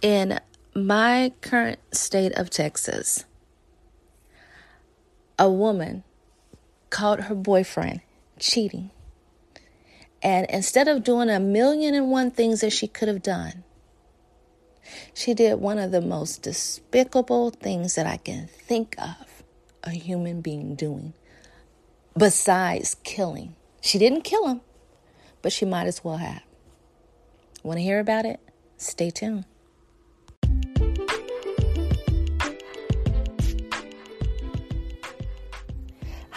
In my current state of Texas, a woman caught her boyfriend cheating. And instead of doing a million and one things that she could have done, she did one of the most despicable things that I can think of a human being doing besides killing. She didn't kill him, but she might as well have. Want to hear about it? Stay tuned.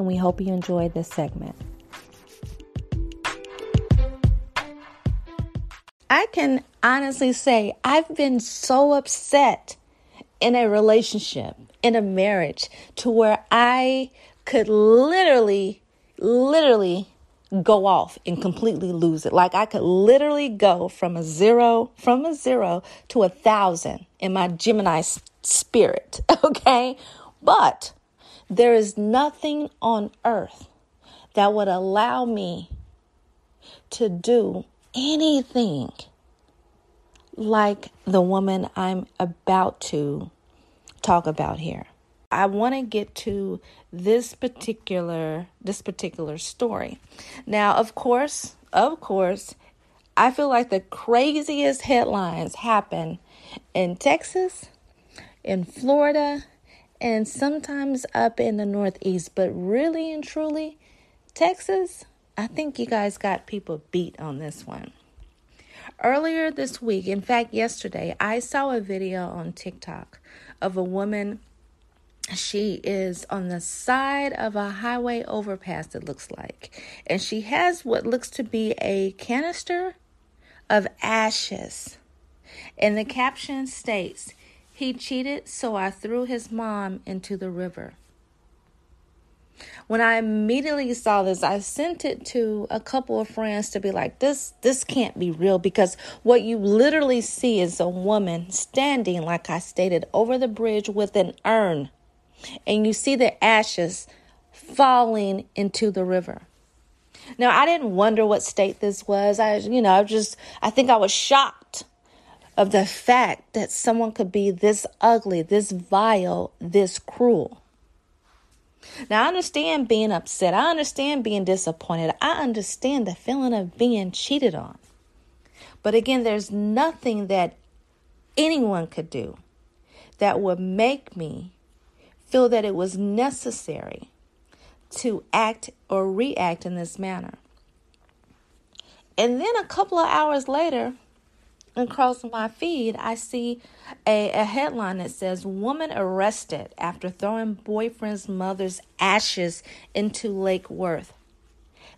and we hope you enjoy this segment. I can honestly say I've been so upset in a relationship, in a marriage, to where I could literally, literally go off and completely lose it. Like I could literally go from a zero, from a zero to a thousand in my Gemini spirit. Okay. But there is nothing on earth that would allow me to do anything like the woman I'm about to talk about here. I want to get to this particular this particular story. Now, of course, of course, I feel like the craziest headlines happen in Texas, in Florida, and sometimes up in the Northeast. But really and truly, Texas, I think you guys got people beat on this one. Earlier this week, in fact, yesterday, I saw a video on TikTok of a woman. She is on the side of a highway overpass, it looks like. And she has what looks to be a canister of ashes. And the caption states, he cheated, so I threw his mom into the river. When I immediately saw this, I sent it to a couple of friends to be like, this this can't be real because what you literally see is a woman standing, like I stated, over the bridge with an urn. And you see the ashes falling into the river. Now, I didn't wonder what state this was. I, you know, I just, I think I was shocked of the fact that someone could be this ugly, this vile, this cruel. Now, I understand being upset. I understand being disappointed. I understand the feeling of being cheated on. But again, there's nothing that anyone could do that would make me feel that it was necessary to act or react in this manner. And then a couple of hours later, across my feed, I see a, a headline that says Woman arrested after throwing boyfriend's mother's ashes into Lake Worth.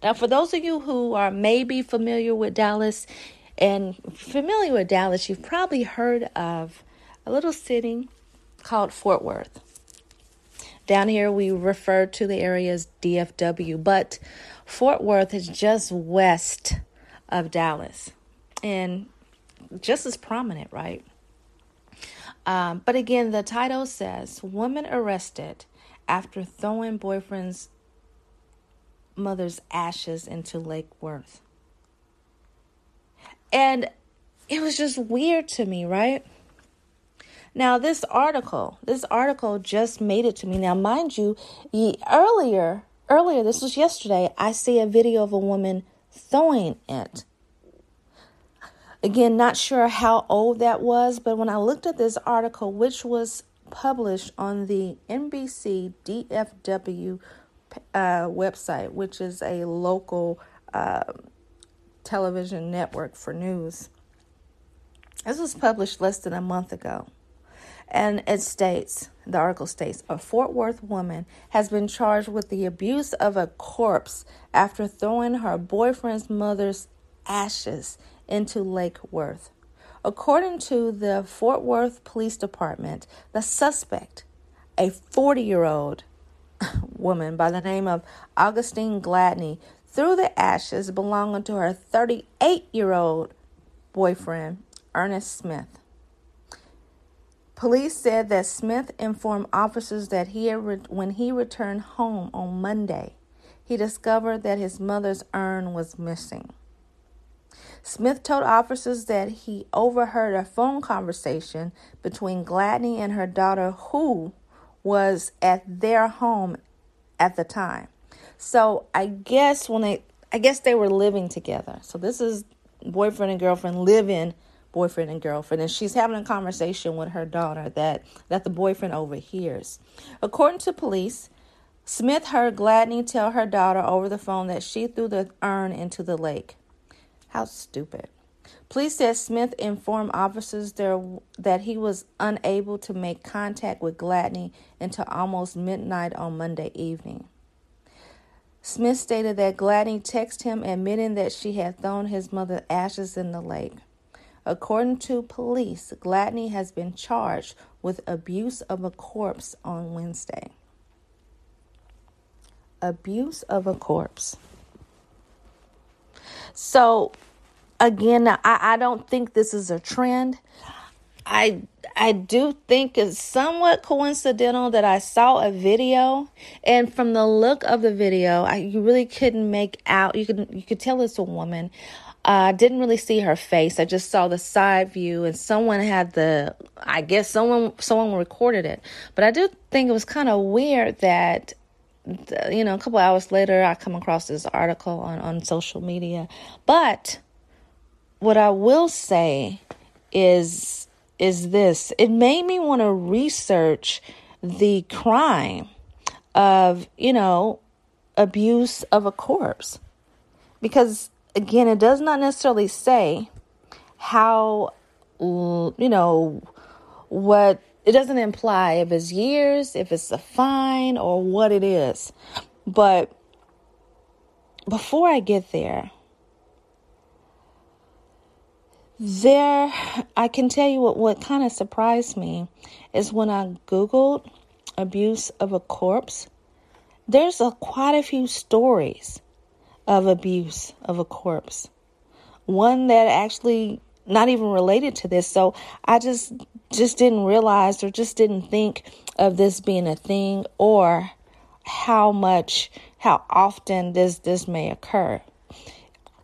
Now, for those of you who are maybe familiar with Dallas and familiar with Dallas, you've probably heard of a little city called Fort Worth. Down here, we refer to the area as DFW, but Fort Worth is just west of Dallas. And just as prominent, right? Um, but again, the title says Woman arrested after throwing boyfriend's mother's ashes into Lake Worth. And it was just weird to me, right? Now, this article, this article just made it to me. Now, mind you, earlier, earlier, this was yesterday, I see a video of a woman throwing it. Again, not sure how old that was, but when I looked at this article, which was published on the NBC DFW uh, website, which is a local uh, television network for news, this was published less than a month ago. And it states, the article states, a Fort Worth woman has been charged with the abuse of a corpse after throwing her boyfriend's mother's ashes into Lake Worth. According to the Fort Worth Police Department, the suspect, a 40 year old woman by the name of Augustine Gladney, threw the ashes belonging to her 38 year old boyfriend, Ernest Smith. Police said that Smith informed officers that he re- when he returned home on Monday, he discovered that his mother's urn was missing. Smith told officers that he overheard a phone conversation between Gladney and her daughter, who was at their home at the time. So I guess when they, I guess they were living together. So this is boyfriend and girlfriend living boyfriend and girlfriend and she's having a conversation with her daughter that that the boyfriend overhears according to police smith heard gladney tell her daughter over the phone that she threw the urn into the lake how stupid. Police said Smith informed officers there that he was unable to make contact with Gladney until almost midnight on Monday evening. Smith stated that Gladney texted him admitting that she had thrown his mother's ashes in the lake. According to police, Gladney has been charged with abuse of a corpse on Wednesday. Abuse of a corpse. So again, I, I don't think this is a trend. I I do think it's somewhat coincidental that I saw a video, and from the look of the video, I, you really couldn't make out. You could you could tell it's a woman. Uh, I uh, didn't really see her face. I just saw the side view, and someone had the. I guess someone someone recorded it, but I do think it was kind of weird that you know, a couple hours later, I come across this article on, on social media. But what I will say is is this: it made me want to research the crime of you know abuse of a corpse, because again, it does not necessarily say how you know what it doesn't imply if it's years, if it's a fine, or what it is. But before I get there, there, I can tell you what, what kind of surprised me is when I Googled abuse of a corpse, there's a, quite a few stories of abuse of a corpse. One that actually not even related to this. So I just just didn't realize or just didn't think of this being a thing or how much how often this this may occur.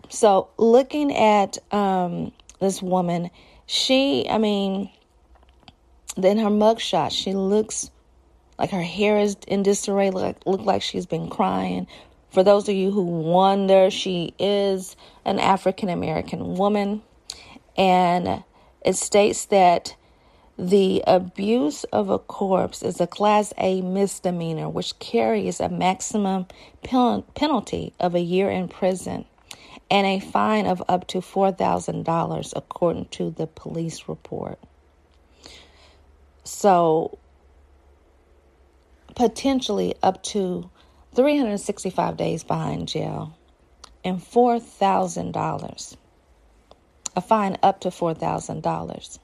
So looking at um, this woman, she I mean in her mugshot, she looks like her hair is in disarray, look, look like she's been crying. For those of you who wonder, she is an African American woman and it states that the abuse of a corpse is a Class A misdemeanor, which carries a maximum penalty of a year in prison and a fine of up to $4,000, according to the police report. So, potentially up to 365 days behind jail and $4,000 a fine up to $4,000.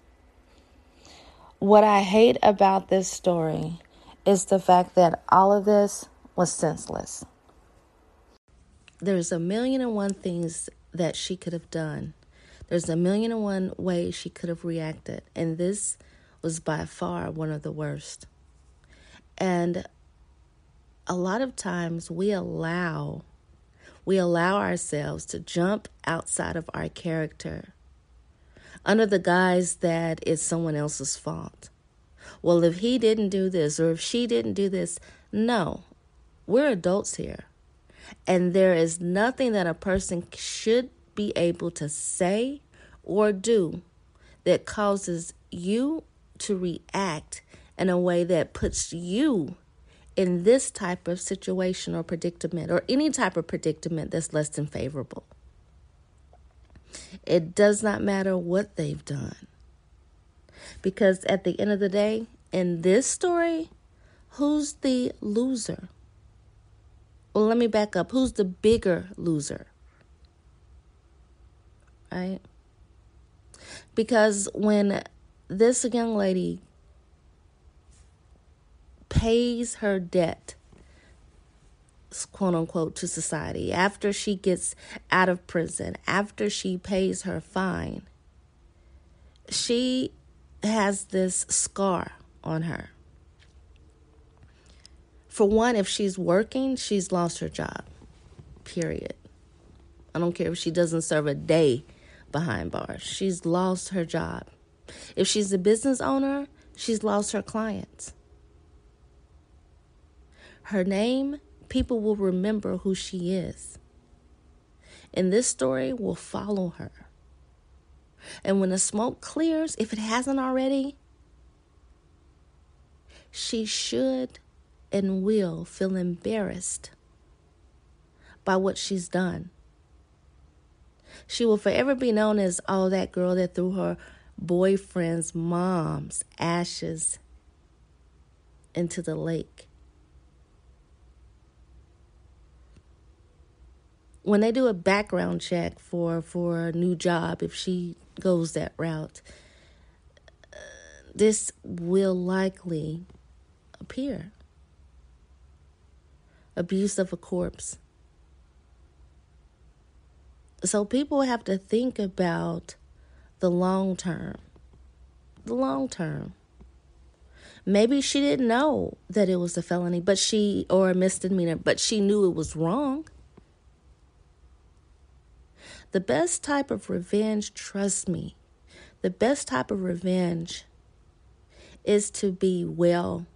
What I hate about this story is the fact that all of this was senseless. There's a million and one things that she could have done. There's a million and one ways she could have reacted, and this was by far one of the worst. And a lot of times we allow we allow ourselves to jump outside of our character under the guise that it's someone else's fault. Well, if he didn't do this or if she didn't do this, no, we're adults here. And there is nothing that a person should be able to say or do that causes you to react in a way that puts you in this type of situation or predicament or any type of predicament that's less than favorable. It does not matter what they've done. Because at the end of the day, in this story, who's the loser? Well, let me back up. Who's the bigger loser? Right? Because when this young lady pays her debt, quote unquote, to society, after she gets out of prison, after she pays her fine, she has this scar on her. For one, if she's working, she's lost her job. Period. I don't care if she doesn't serve a day behind bars. She's lost her job. If she's a business owner, she's lost her clients. Her name, people will remember who she is. And this story will follow her. And when the smoke clears, if it hasn't already, she should and will feel embarrassed by what she's done. She will forever be known as, oh, that girl that threw her boyfriend's mom's ashes into the lake. When they do a background check for for a new job, if she goes that route, this will likely appear. Abuse of a corpse. So people have to think about the long term. The long term. Maybe she didn't know that it was a felony, but she, or a misdemeanor, but she knew it was wrong. The best type of revenge, trust me, the best type of revenge is to be well,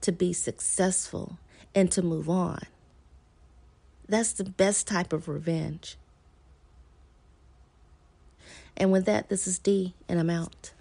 to be successful, and to move on. That's the best type of revenge. And with that, this is D, and I'm out.